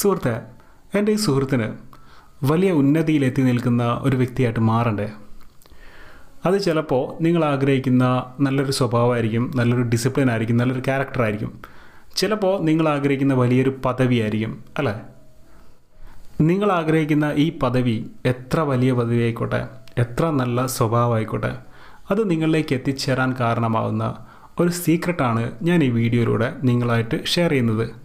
സുഹൃത്തെ എന്റെ ഈ സുഹൃത്തിന് വലിയ ഉന്നതിയിലെത്തി നിൽക്കുന്ന ഒരു വ്യക്തിയായിട്ട് മാറണ്ടേ? അത് ചിലപ്പോൾ നിങ്ങൾ ആഗ്രഹിക്കുന്ന നല്ലൊരു സ്വഭാവമായിരിക്കും നല്ലൊരു ഡിസിപ്ലിൻ ആയിരിക്കും നല്ലൊരു ക്യാരക്ടർ ആയിരിക്കും. ചിലപ്പോൾ നിങ്ങൾ ആഗ്രഹിക്കുന്ന വലിയൊരു പദവിയായിരിക്കും അല്ലേ? നിങ്ങൾ ആഗ്രഹിക്കുന്ന ഈ പദവി എത്ര വലിയ പദവി ആയിക്കോട്ടെ എത്ര നല്ല സ്വഭാവമായിക്കോട്ടെ അത് നിങ്ങളിലേക്ക് എത്തിച്ചേരാൻ കാരണമാവുന്ന ഒരു സീക്രട്ടാണ് ഞാൻ ഈ വീഡിയോയിലൂടെ നിങ്ങളായിട്ട് ഷെയർ ചെയ്യുന്നത്.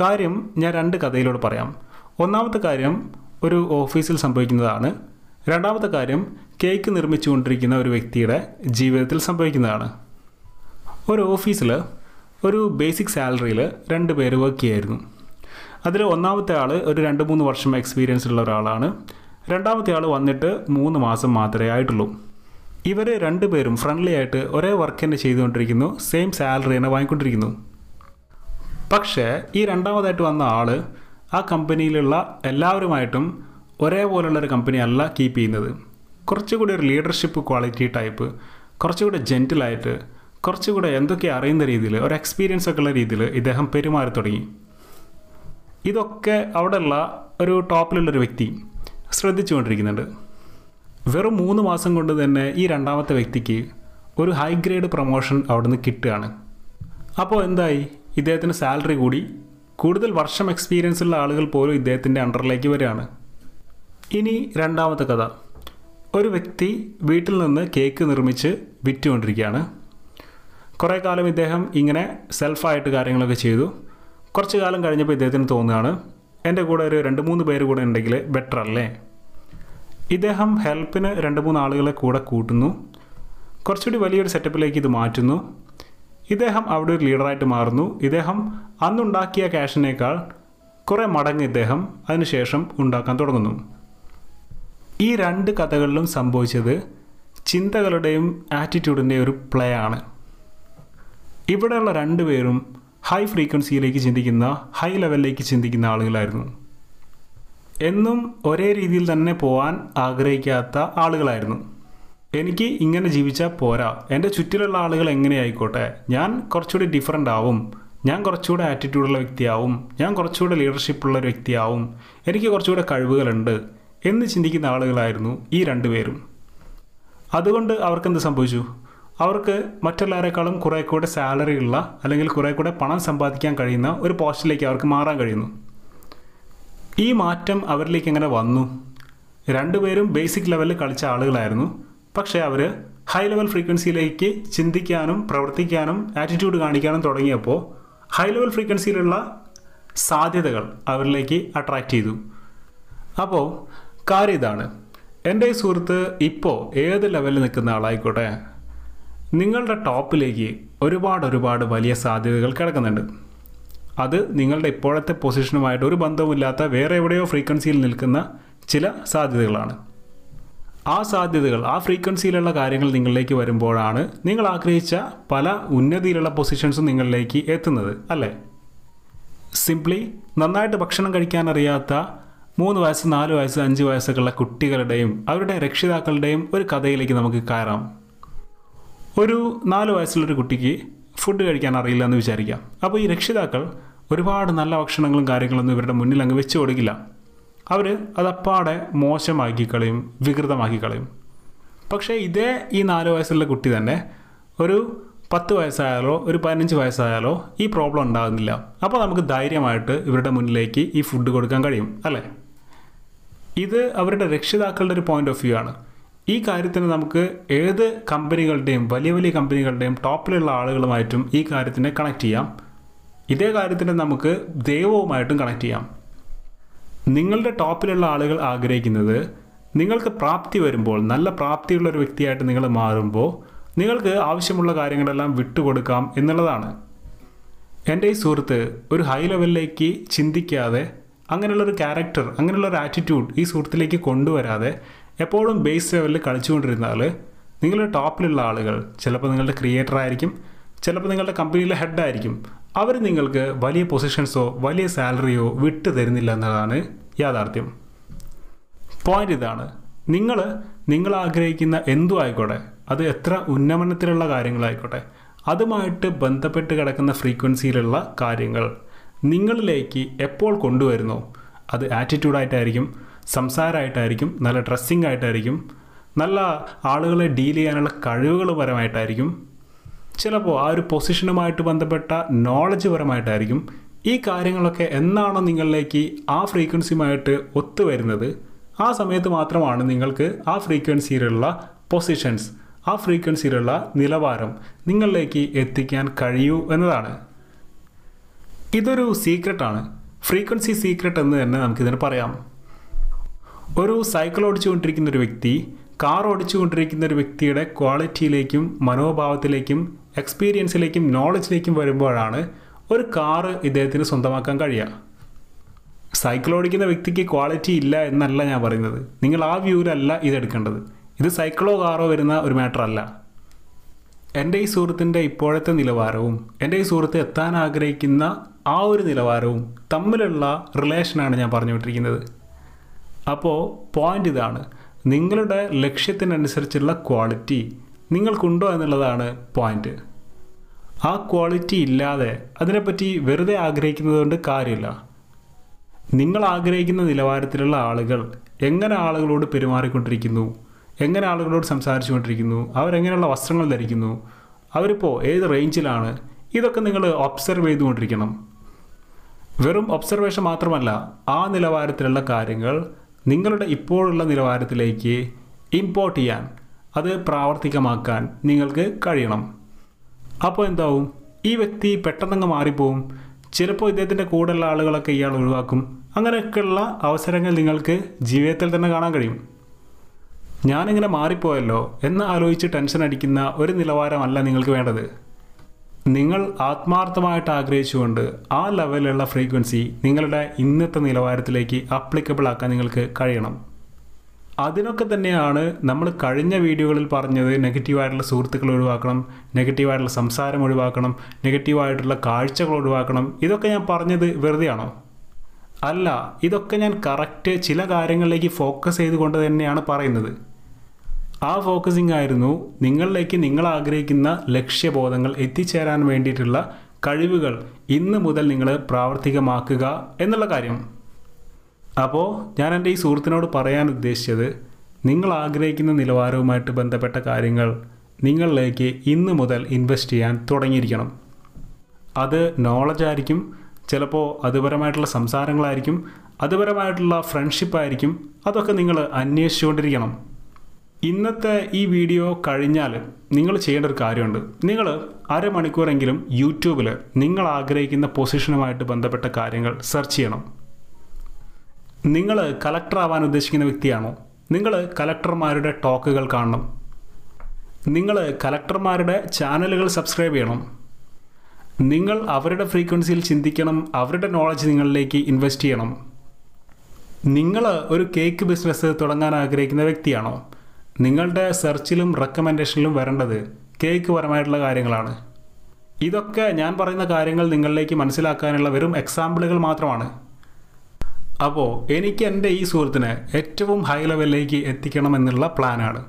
കാര്യം ഞാൻ രണ്ട് കഥയിലൂടെ പറയാം. ഒന്നാമത്തെ കാര്യം ഒരു ഓഫീസിൽ സംഭവിക്കുന്നതാണ്. രണ്ടാമത്തെ കാര്യം കേക്ക് നിർമ്മിച്ചുകൊണ്ടിരിക്കുന്ന ഒരു വ്യക്തിയുടെ ജീവിതത്തിൽ സംഭവിക്കുന്നതാണ്. ഒരു ഓഫീസിൽ ഒരു ബേസിക് സാലറിയിൽ രണ്ട് പേര് വർക്ക് ചെയ്യായിരുന്നു. അതിൽ ഒന്നാമത്തെ ആൾ ഒരു രണ്ട് മൂന്ന് വർഷം എക്സ്പീരിയൻസ് ഉള്ള ഒരാളാണ്. രണ്ടാമത്തെ ആൾ വന്നിട്ട് മൂന്ന് മാസം മാത്രമേ ആയിട്ടുള്ളൂ. ഇവർ രണ്ടുപേരും ഫ്രണ്ട്ലി ആയിട്ട് ഒരേ വർക്ക് തന്നെ ചെയ്തുകൊണ്ടിരിക്കുന്നു സെയിം സാലറി തന്നെ വാങ്ങിക്കൊണ്ടിരിക്കുന്നു. പക്ഷേ ഈ രണ്ടാമതായിട്ട് വന്ന ആൾ ആ കമ്പനിയിലുള്ള എല്ലാവരുമായിട്ടും ഒരേപോലുള്ള ഒരു കമ്പനി അല്ല കീപ്പ് ചെയ്യുന്നത്. കുറച്ചുകൂടി ഒരു ലീഡർഷിപ്പ് ക്വാളിറ്റി ടൈപ്പ് കുറച്ചുകൂടി ജെന്റിലായിട്ട് കുറച്ചുകൂടെ എന്തൊക്കെ അറിയുന്ന രീതിയിൽ ഒരു എക്സ്പീരിയൻസ് ഒക്കെ ഉള്ള രീതിയിൽ ഇദ്ദേഹം പെരുമാറി തുടങ്ങി. ഇതൊക്കെ അവിടെയുള്ള ഒരു ടോപ്പിലുള്ളൊരു വ്യക്തി ശ്രദ്ധിച്ചുകൊണ്ടിരിക്കുന്നുണ്ട്. വെറും മൂന്ന് മാസം കൊണ്ട് തന്നെ ഈ രണ്ടാമത്തെ വ്യക്തിക്ക് ഒരു ഹൈ ഗ്രേഡ് പ്രൊമോഷൻ അവിടുന്ന് കിട്ടുകയാണ്. അപ്പോൾ എന്തായി? ഇദ്ദേഹത്തിന് സാലറി കൂടി കൂടുതൽ വർഷം എക്സ്പീരിയൻസ് ഉള്ള ആളുകൾ പോലും ഇദ്ദേഹത്തിന്റെ അണ്ടറിലേക്ക് വരികയാണ്. ഇനി രണ്ടാമത്തെ കഥ. ഒരു വ്യക്തി വീട്ടിൽ നിന്ന് കേക്ക് നിർമ്മിച്ച് വിറ്റുകൊണ്ടിരിക്കുകയാണ്. കുറേ കാലം ഇദ്ദേഹം ഇങ്ങനെ സെൽഫായിട്ട് കാര്യങ്ങളൊക്കെ ചെയ്തു. കുറച്ച് കാലം കഴിഞ്ഞപ്പോൾ ഇദ്ദേഹത്തിന് തോന്നുകയാണ് എന്റെ കൂടെ ഒരു രണ്ട് മൂന്ന് പേര് കൂടെ ഉണ്ടെങ്കിൽ ബെറ്റർ അല്ലേ? ഇദ്ദേഹം ഹെൽപ്പിന് രണ്ട് മൂന്ന് ആളുകളെ കൂടെ കൂട്ടുന്നു. കുറച്ചുകൂടി വലിയൊരു സെറ്റപ്പിലേക്ക് ഇത് മാറ്റുന്നു. ഇദ്ദേഹം അവിടെ ഒരു ലീഡറായിട്ട് മാറുന്നു. ഇദ്ദേഹം അന്നുണ്ടാക്കിയ ക്യാഷിനേക്കാൾ കുറേ മടങ്ങ് ഇദ്ദേഹം അതിനുശേഷം ഉണ്ടാക്കാൻ തുടങ്ങുന്നു. ഈ രണ്ട് കഥകളിലും സംഭവിച്ചത് ചിന്തകളുടെയും ആറ്റിറ്റ്യൂഡിന്റെയും ഒരു പ്ലേ ആണ്. ഇവിടെയുള്ള രണ്ടുപേരും ഹൈ ഫ്രീക്വൻസിയിലേക്ക് ചിന്തിക്കുന്ന ഹൈ ലെവലിലേക്ക് ചിന്തിക്കുന്ന ആളുകളായിരുന്നു. എന്നും ഒരേ രീതിയിൽ തന്നെ പോകാൻ ആഗ്രഹിക്കാത്ത ആളുകളായിരുന്നു. എനിക്ക് ഇങ്ങനെ ജീവിച്ചാൽ പോരാ. എന്റെ ചുറ്റിലുള്ള ആളുകൾ എങ്ങനെയായിക്കോട്ടെ? ഞാൻ കുറച്ചുകൂടി ഡിഫറെന്റ് ആവും. ഞാൻ കുറച്ചുകൂടെ ആറ്റിറ്റ്യൂഡുള്ള വ്യക്തിയാവും. ഞാൻ കുറച്ചുകൂടെ ലീഡർഷിപ്പുള്ള ഒരു വ്യക്തിയാവും. എനിക്ക് കുറച്ചുകൂടെ കഴിവുകളുണ്ട്. എന്ന് ചിന്തിക്കുന്ന ആളുകളായിരുന്നു ഈ രണ്ടുപേരും. അതുകൊണ്ട് അവർക്കെന്ത് സംഭവിച്ചു? അവർക്ക് മറ്റെല്ലാവരെക്കാളും കുറേ കൂടെ സാലറി ഉള്ള അല്ലെങ്കിൽ കുറേ കൂടെ പണം സമ്പാദിക്കാൻ കഴിയുന്ന ഒരു പോസ്റ്റിലേക്ക് അവർക്ക് മാറാൻ കഴിയുന്നു. ഈ മാറ്റം അവരിലേക്ക് എങ്ങനെ വന്നു? രണ്ടുപേരും ബേസിക് ലെവലിൽ കളിച്ച ആളുകളായിരുന്നു. പക്ഷേ അവർ ഹൈ ലെവൽ ഫ്രീക്വൻസിയിലേക്ക് ചിന്തിക്കാനും പ്രവർത്തിക്കാനും ആറ്റിറ്റ്യൂഡ് കാണിക്കാനും തുടങ്ങിയപ്പോൾ ഹൈ ലെവൽ ഫ്രീക്വൻസിയിലുള്ള സാധ്യതകൾ അവരിലേക്ക് അട്രാക്റ്റ് ചെയ്തു. അപ്പോൾ കാര്യം ഇതാണ്. എന്റെ ഈ സുഹൃത്ത് ഇപ്പോൾ ഏത് ലെവലിൽ നിൽക്കുന്ന ആളായിക്കോട്ടെ നിങ്ങളുടെ ടോപ്പിലേക്ക് ഒരുപാട് ഒരുപാട് വലിയ സാധ്യതകൾ കിടക്കുന്നുണ്ട്. അത് നിങ്ങളുടെ ഇപ്പോഴത്തെ പൊസിഷനുമായിട്ട് ഒരു ബന്ധവുമില്ലാത്ത വേറെ എവിടെയോ ഫ്രീക്വൻസിയിൽ നിൽക്കുന്ന ചില സാധ്യതകളാണ്. ആ സാധ്യതകൾ ആ ഫ്രീക്വൻസിയിലുള്ള കാര്യങ്ങൾ നിങ്ങളിലേക്ക് വരുമ്പോഴാണ് നിങ്ങൾ ആഗ്രഹിച്ച പല ഉന്നതിയിലുള്ള പൊസിഷൻസും നിങ്ങളിലേക്ക് എത്തുന്നത് അല്ലേ? സിംപ്ലി നന്നായിട്ട് ഭക്ഷണം കഴിക്കാൻ അറിയാത്ത മൂന്ന് വയസ്സ് നാല് വയസ്സ് അഞ്ച് വയസ്സൊക്കെയുള്ള കുട്ടികളുടെയും അവരുടെ രക്ഷിതാക്കളുടെയും ഒരു കഥയിലേക്ക് നമുക്ക് കയറാം. ഒരു നാല് വയസ്സുള്ളൊരു കുട്ടിക്ക് ഫുഡ് കഴിക്കാൻ അറിയില്ല എന്ന് വിചാരിക്കാം. അപ്പോൾ ഈ രക്ഷിതാക്കൾ ഒരുപാട് നല്ല ഭക്ഷണങ്ങളും കാര്യങ്ങളൊന്നും ഇവരുടെ മുന്നിൽ അങ്ങ് വെച്ച് കൊടുക്കില്ല. അവർ അതപ്പാടെ മോശമാക്കി കളയും വികൃതമാക്കി കളയും. പക്ഷേ ഇതേ ഈ നാല് വയസ്സുള്ള കുട്ടി തന്നെ ഒരു പത്ത് വയസ്സായാലോ ഒരു പതിനഞ്ച് വയസ്സായാലോ ഈ പ്രോബ്ലം ഉണ്ടാകുന്നില്ല. അപ്പോൾ നമുക്ക് ധൈര്യമായിട്ട് ഇവരുടെ മുന്നിലേക്ക് ഈ ഫുഡ് കൊടുക്കാൻ കഴിയും അല്ലേ? ഇത് അവരുടെ രക്ഷിതാക്കളുടെ ഒരു പോയിന്റ് ഓഫ് വ്യൂ ആണ്. ഈ കാര്യത്തിന് നമുക്ക് ഏത് കമ്പനികളുടെയും വലിയ വലിയ കമ്പനികളുടെയും ടോപ്പിലുള്ള ആളുകളുമായിട്ടും ഈ കാര്യത്തിനെ കണക്ട് ചെയ്യാം. ഇതേ കാര്യത്തിന് നമുക്ക് ദൈവവുമായിട്ടും കണക്ട് ചെയ്യാം. നിങ്ങളുടെ ടോപ്പിലുള്ള ആളുകൾ ആഗ്രഹിക്കുന്നത് നിങ്ങൾക്ക് പ്രാപ്തി വരുമ്പോൾ നല്ല പ്രാപ്തിയുള്ള ഒരു വ്യക്തിയായിട്ട് നിങ്ങൾ മാറുമ്പോൾ നിങ്ങൾക്ക് ആവശ്യമുള്ള കാര്യങ്ങളെല്ലാം വിട്ടുകൊടുക്കാം എന്നുള്ളതാണ്. എന്റെ ഈ സുഹൃത്ത് ഒരു ഹൈ ലെവലിലേക്ക് ചിന്തിക്കാതെ അങ്ങനെയുള്ളൊരു ക്യാരക്ടർ അങ്ങനെയുള്ള ഒരു ആറ്റിറ്റ്യൂഡ് ഈ സുഹൃത്തിലേക്ക് കൊണ്ടുവരാതെ എപ്പോഴും ബേസ് ലെവലിൽ കളിച്ചുകൊണ്ടിരുന്നാൽ നിങ്ങളുടെ ടോപ്പിലുള്ള ആളുകൾ ചിലപ്പോൾ നിങ്ങളുടെ ക്രിയേറ്റർ ആയിരിക്കും ചിലപ്പോൾ നിങ്ങളുടെ കമ്പനിയിലെ ഹെഡായിരിക്കും അവർ നിങ്ങൾക്ക് വലിയ പൊസിഷൻസോ വലിയ സാലറിയോ വിട്ടു തരുന്നില്ല എന്നതാണ് യാഥാർത്ഥ്യം. പോയിന്റ് ഇതാണ്. നിങ്ങൾ നിങ്ങൾ ആഗ്രഹിക്കുന്ന എന്തു ആയിക്കോട്ടെ അത് എത്ര ഉന്നമനത്തിലുള്ള കാര്യങ്ങളായിക്കോട്ടെ അതുമായിട്ട് ബന്ധപ്പെട്ട് കിടക്കുന്ന ഫ്രീക്വൻസിയിലുള്ള കാര്യങ്ങൾ നിങ്ങളിലേക്ക് എപ്പോൾ കൊണ്ടുവരുന്നു? അത് ആറ്റിറ്റ്യൂഡായിട്ടായിരിക്കും സംസാരമായിട്ടായിരിക്കും നല്ല ഡ്രസ്സിംഗ് ആയിട്ടായിരിക്കും നല്ല ആളുകളെ ഡീൽ ചെയ്യാനുള്ള കഴിവുകൾ പരമായിട്ടായിരിക്കും ചിലപ്പോൾ ആ ഒരു പൊസിഷനുമായിട്ട് ബന്ധപ്പെട്ട നോളജ് പരമായിട്ടായിരിക്കും ഈ കാര്യങ്ങളൊക്കെ എന്നാണോ നിങ്ങളിലേക്ക് ആ ഫ്രീക്വൻസിയുമായിട്ട് ഒത്തുവരുന്നത്? ആ സമയത്ത് മാത്രമാണ് നിങ്ങൾക്ക് ആ ഫ്രീക്വൻസിയിലുള്ള പൊസിഷൻസ് ആ ഫ്രീക്വൻസിയിലുള്ള നിലവാരം നിങ്ങളിലേക്ക് എത്തിക്കാൻ കഴിയൂ എന്നതാണ്. ഇതൊരു സീക്രട്ടാണ് ഫ്രീക്വൻസി സീക്രട്ട് എന്ന് തന്നെ നമുക്കിതിന് പറയാം. ഒരു സൈക്കിൾ ഓടിച്ചുകൊണ്ടിരിക്കുന്ന ഒരു വ്യക്തി കാർ ഓടിച്ചുകൊണ്ടിരിക്കുന്ന ഒരു വ്യക്തിയുടെ ക്വാളിറ്റിയിലേക്കും മനോഭാവത്തിലേക്കും എക്സ്പീരിയൻസിലേക്കും നോളജിലേക്കും വരുമ്പോഴാണ് ഒരു കാറ് ഇദ്ദേഹത്തിന് സ്വന്തമാക്കാൻ കഴിയുക. സൈക്കിൾ ഓടിക്കുന്ന വ്യക്തിക്ക് ക്വാളിറ്റി ഇല്ല എന്നല്ല ഞാൻ പറയുന്നത്. നിങ്ങൾ ആ വ്യൂവിലല്ല ഇതെടുക്കേണ്ടത്. ഇത് സൈക്കിളോ കാറോ വരുന്ന ഒരു മാറ്റർ അല്ല എന്റെ ഈ സുഹൃത്തിന്റെ ഇപ്പോഴത്തെ നിലവാരവും എന്റെ ഈ സുഹൃത്ത് എത്താൻ ആഗ്രഹിക്കുന്ന ആ ഒരു നിലവാരവും തമ്മിലുള്ള റിലേഷനാണ് ഞാൻ പറഞ്ഞുകൊണ്ടിരിക്കുന്നത്. അപ്പോൾ പോയിന്റ് ഇതാണ്. നിങ്ങളുടെ ലക്ഷ്യത്തിനനുസരിച്ചുള്ള ക്വാളിറ്റി നിങ്ങൾക്കുണ്ടോ എന്നുള്ളതാണ് പോയിന്റ് ആ ക്വാളിറ്റി ഇല്ലാതെ അതിനെപ്പറ്റി വെറുതെ ആഗ്രഹിക്കുന്നത് കൊണ്ട് കാര്യമില്ല. നിങ്ങൾ ആഗ്രഹിക്കുന്ന നിലവാരത്തിലുള്ള ആളുകൾ എങ്ങനെ ആളുകളോട് പെരുമാറിക്കൊണ്ടിരിക്കുന്നു? എങ്ങനെ ആളുകളോട് സംസാരിച്ചു കൊണ്ടിരിക്കുന്നു അവരെങ്ങനെയുള്ള വസ്ത്രങ്ങൾ ധരിക്കുന്നു? അവരിപ്പോൾ ഏത് റേഞ്ചിലാണ് ഇതൊക്കെ നിങ്ങൾ ഒബ്സർവ് ചെയ്തുകൊണ്ടിരിക്കണം. വെറും ഒബ്സർവേഷൻ മാത്രമല്ല ആ നിലവാരത്തിലുള്ള കാര്യങ്ങൾ നിങ്ങളുടെ ഇപ്പോഴുള്ള നിലവാരത്തിലേക്ക് ഇമ്പോർട്ട് ചെയ്യാൻ അത് പ്രാവർത്തികമാക്കാൻ നിങ്ങൾക്ക് കഴിയണം. അപ്പോൾ എന്താവും? ഈ വ്യക്തി പെട്ടെന്നങ്ങ് മാറിപ്പോവും. ചിലപ്പോൾ ഇദ്ദേഹത്തിന്റെ കൂടെയുള്ള ആളുകളൊക്കെ ഇയാൾ ഒഴിവാക്കും. അങ്ങനെയൊക്കെയുള്ള അവസരങ്ങൾ നിങ്ങൾക്ക് ജീവിതത്തിൽ തന്നെ കാണാൻ കഴിയും. ഞാനിങ്ങനെ മാറിപ്പോയല്ലോ എന്ന് ആലോചിച്ച് ടെൻഷൻ അടിക്കുന്ന ഒരു നിലവാരമല്ല നിങ്ങൾക്ക് വേണ്ടത്. നിങ്ങൾ ആത്മാർത്ഥമായിട്ട് ആഗ്രഹിച്ചുകൊണ്ട് ആ ലെവലിലുള്ള ഫ്രീക്വൻസി നിങ്ങളുടെ ഇന്നത്തെ നിലവാരത്തിലേക്ക് അപ്ലിക്കബിൾ ആക്കാൻ നിങ്ങൾക്ക് കഴിയണം. അതിനൊക്കെ തന്നെയാണ് നമ്മൾ കഴിഞ്ഞ വീഡിയോകളിൽ പറഞ്ഞത് നെഗറ്റീവായിട്ടുള്ള സുഹൃത്തുക്കൾ ഒഴിവാക്കണം നെഗറ്റീവായിട്ടുള്ള സംസാരം ഒഴിവാക്കണം നെഗറ്റീവായിട്ടുള്ള കാഴ്ചകൾ ഒഴിവാക്കണം ഇതൊക്കെ ഞാൻ പറഞ്ഞത് വെറുതെയാണോ? അല്ല ഇതൊക്കെ ഞാൻ കറക്റ്റ് ചില കാര്യങ്ങളിലേക്ക് ഫോക്കസ് ചെയ്തുകൊണ്ട് തന്നെയാണ് പറയുന്നത്. ആ ഫോക്കസിംഗ് ആയിരുന്നു നിങ്ങളിലേക്ക് നിങ്ങൾ ആഗ്രഹിക്കുന്ന ലക്ഷ്യബോധങ്ങൾ എത്തിച്ചേരാൻ വേണ്ടിയിട്ടുള്ള കഴിവുകൾ ഇന്ന് മുതൽ നിങ്ങൾ പ്രാവർത്തികമാക്കുക എന്നുള്ള കാര്യം. അപ്പോൾ ഞാൻ എന്റെ ഈ സുഹൃത്തിനോട് പറയാൻ ഉദ്ദേശിച്ചത് നിങ്ങൾ ആഗ്രഹിക്കുന്ന നിലവാരവുമായിട്ട് ബന്ധപ്പെട്ട കാര്യങ്ങൾ നിങ്ങളിലേക്ക് ഇന്ന് മുതൽ ഇൻവെസ്റ്റ് ചെയ്യാൻ തുടങ്ങിയിരിക്കണം. അത് നോളജ് ആയിരിക്കും ചിലപ്പോൾ അതുപരമായിട്ടുള്ള സംസാരങ്ങളായിരിക്കും അതുപരമായിട്ടുള്ള ഫ്രണ്ട്ഷിപ്പായിരിക്കും അതൊക്കെ നിങ്ങൾ അന്വേഷിച്ചുകൊണ്ടിരിക്കണം. ഇന്നത്തെ ഈ വീഡിയോ കഴിഞ്ഞാൽ നിങ്ങൾ ചെയ്യേണ്ട ഒരു കാര്യമുണ്ട്. നിങ്ങൾ അരമണിക്കൂറെങ്കിലും യൂട്യൂബിൽ നിങ്ങൾ ആഗ്രഹിക്കുന്ന പൊസിഷനുമായിട്ട് ബന്ധപ്പെട്ട കാര്യങ്ങൾ സെർച്ച് ചെയ്യണം. നിങ്ങൾ കലക്ടർ ആവാൻ ഉദ്ദേശിക്കുന്ന വ്യക്തിയാണോ? നിങ്ങൾ കലക്ടർമാരുടെ ടോക്കുകൾ കാണണം. നിങ്ങൾ കലക്ടർമാരുടെ ചാനലുകൾ സബ്സ്ക്രൈബ് ചെയ്യണം. നിങ്ങൾ അവരുടെ ഫ്രീക്വൻസിയിൽ ചിന്തിക്കണം അവരുടെ നോളജ് നിങ്ങളിലേക്ക് ഇൻവെസ്റ്റ് ചെയ്യണം. നിങ്ങൾ ഒരു കേക്ക് ബിസിനസ് തുടങ്ങാൻ ആഗ്രഹിക്കുന്ന വ്യക്തിയാണോ? നിങ്ങളുടെ സെർച്ചിലും റെക്കമെൻഡേഷനിലും വരേണ്ടത് കേക്ക് പരമായിട്ടുള്ള കാര്യങ്ങളാണ്. ഇതൊക്കെ ഞാൻ പറയുന്ന കാര്യങ്ങൾ നിങ്ങളിലേക്ക് മനസ്സിലാക്കാനുള്ള വെറും എക്സാമ്പിളുകൾ മാത്രമാണ്. അപ്പോൾ എനിക്ക് എന്റെ ഈ സുഹൃത്തിനെ ഏറ്റവും ഹൈ ലെവലിലേക്ക് എത്തിക്കണം എന്നുള്ള പ്ലാനാണ്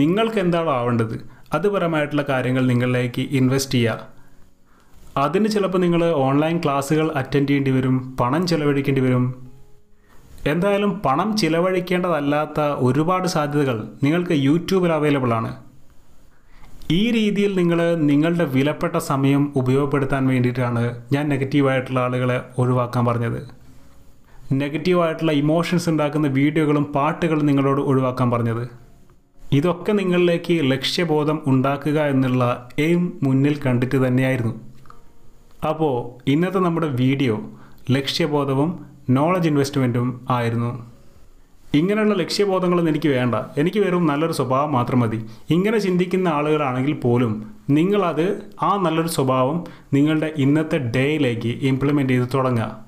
നിങ്ങൾക്ക് എന്താണോ ആവേണ്ടത് അതുപരമായിട്ടുള്ള കാര്യങ്ങൾ നിങ്ങളിലേക്ക് ഇൻവെസ്റ്റ് ചെയ്യുക. അതിന് ചിലപ്പോൾ നിങ്ങൾ ഓൺലൈൻ ക്ലാസ്സുകൾ അറ്റൻഡ് ചെയ്യേണ്ടി വരും പണം ചിലവഴിക്കേണ്ടി വരും എന്തായാലും പണം ചിലവഴിക്കേണ്ടതല്ലാത്ത ഒരുപാട് സാധ്യതകൾ നിങ്ങൾക്ക് യൂട്യൂബിൽ അവൈലബിൾ ആണ്. ഈ രീതിയിൽ നിങ്ങൾ നിങ്ങളുടെ വിലപ്പെട്ട സമയം ഉപയോഗപ്പെടുത്താൻ വേണ്ടിയിട്ടാണ് ഞാൻ നെഗറ്റീവായിട്ടുള്ള ആളുകളെ ഒഴിവാക്കാൻ പറഞ്ഞത്. നെഗറ്റീവായിട്ടുള്ള ഇമോഷൻസ് ഉണ്ടാക്കുന്ന വീഡിയോകളും പാട്ടുകളും നിങ്ങളോട് ഒഴിവാക്കാൻ പറഞ്ഞത്. ഇതൊക്കെ നിങ്ങളിലേക്ക് ലക്ഷ്യബോധം ഉണ്ടാക്കുക എന്നുള്ള എയിം മുന്നിൽ കണ്ടിട്ട് തന്നെയായിരുന്നു. അപ്പോൾ ഇന്നത്തെ നമ്മുടെ വീഡിയോ ലക്ഷ്യബോധവും നോളജ് ഇൻവെസ്റ്റ്മെന്റും ആയിരുന്നു. ഇങ്ങനെയുള്ള ലക്ഷ്യബോധങ്ങളൊന്നും എനിക്ക് വേണ്ട. എനിക്ക് വെറും നല്ലൊരു സ്വഭാവം മാത്രം മതി. ഇങ്ങനെ ചിന്തിക്കുന്ന ആളുകളാണെങ്കിൽ പോലും നിങ്ങളത് ആ നല്ലൊരു സ്വഭാവം നിങ്ങളുടെ ഇന്നത്തെ ഡേയിലേക്ക് ഇംപ്ലിമെന്റ് ചെയ്ത് തുടങ്ങുക.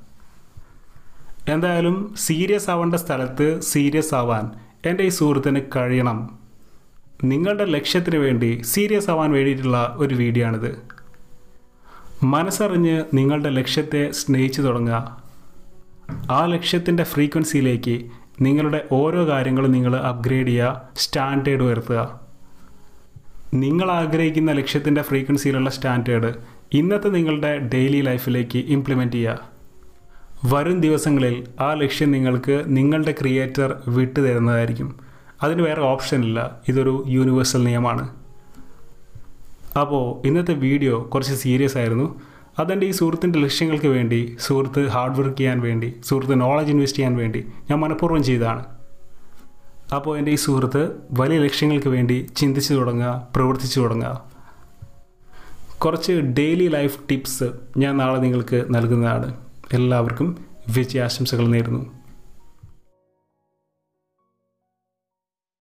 എന്തായാലും സീരിയസ് ആവേണ്ട സ്ഥലത്ത് സീരിയസ് ആവാൻ എന്റെ ഈ സുഹൃത്തിന് കഴിയണം. നിങ്ങളുടെ ലക്ഷ്യത്തിന് വേണ്ടി സീരിയസ് ആവാൻ വേണ്ടിയിട്ടുള്ള ഒരു വീഡിയോ ആണിത്. മനസ്സറിഞ്ഞ് നിങ്ങളുടെ ലക്ഷ്യത്തെ സ്നേഹിച്ചു തുടങ്ങുക. ആ ലക്ഷ്യത്തിന്റെ ഫ്രീക്വൻസിയിലേക്ക് നിങ്ങളുടെ ഓരോ കാര്യങ്ങളും നിങ്ങൾ അപ്ഗ്രേഡ് ചെയ്യുക സ്റ്റാൻഡേർഡ് ഉയർത്തുക. നിങ്ങൾ ആഗ്രഹിക്കുന്ന ലക്ഷ്യത്തിന്റെ ഫ്രീക്വൻസിയിലുള്ള സ്റ്റാൻഡേർഡ് ഇന്നത്തെ നിങ്ങളുടെ ഡെയിലി ലൈഫിലേക്ക് ഇംപ്ലിമെന്റ് ചെയ്യുക. വരും ദിവസങ്ങളിൽ ആ ലക്ഷ്യം നിങ്ങൾക്ക് നിങ്ങളുടെ ക്രിയേറ്റർ വിട്ടു തരുന്നതായിരിക്കും അതിന് വേറെ ഓപ്ഷൻ ഇല്ല. ഇതൊരു യൂണിവേഴ്സൽ നിയമമാണ്. അപ്പോൾ ഇന്നത്തെ വീഡിയോ കുറച്ച് സീരിയസ് ആയിരുന്നു. അതെന്റെ ഈ സുഹൃത്തിന്റെ ലക്ഷ്യങ്ങൾക്ക് വേണ്ടി സുഹൃത്ത് ഹാർഡ് വർക്ക് ചെയ്യാൻ വേണ്ടി സുഹൃത്ത് നോളജ് ഇൻവെസ്റ്റ് ചെയ്യാൻ വേണ്ടി ഞാൻ മനഃപൂർവം ചെയ്തതാണ്. അപ്പോൾ എന്റെ ഈ സുഹൃത്ത് വലിയ ലക്ഷ്യങ്ങൾക്ക് വേണ്ടി ചിന്തിച്ചു തുടങ്ങുക പ്രവർത്തിച്ചു തുടങ്ങുക. കുറച്ച് ഡെയിലി ലൈഫ് ടിപ്സ് ഞാൻ നാളെ നിങ്ങൾക്ക് നൽകുന്നതാണ്. എല്ലാവർക്കും വിജയാശംസകൾ നേരുന്നു.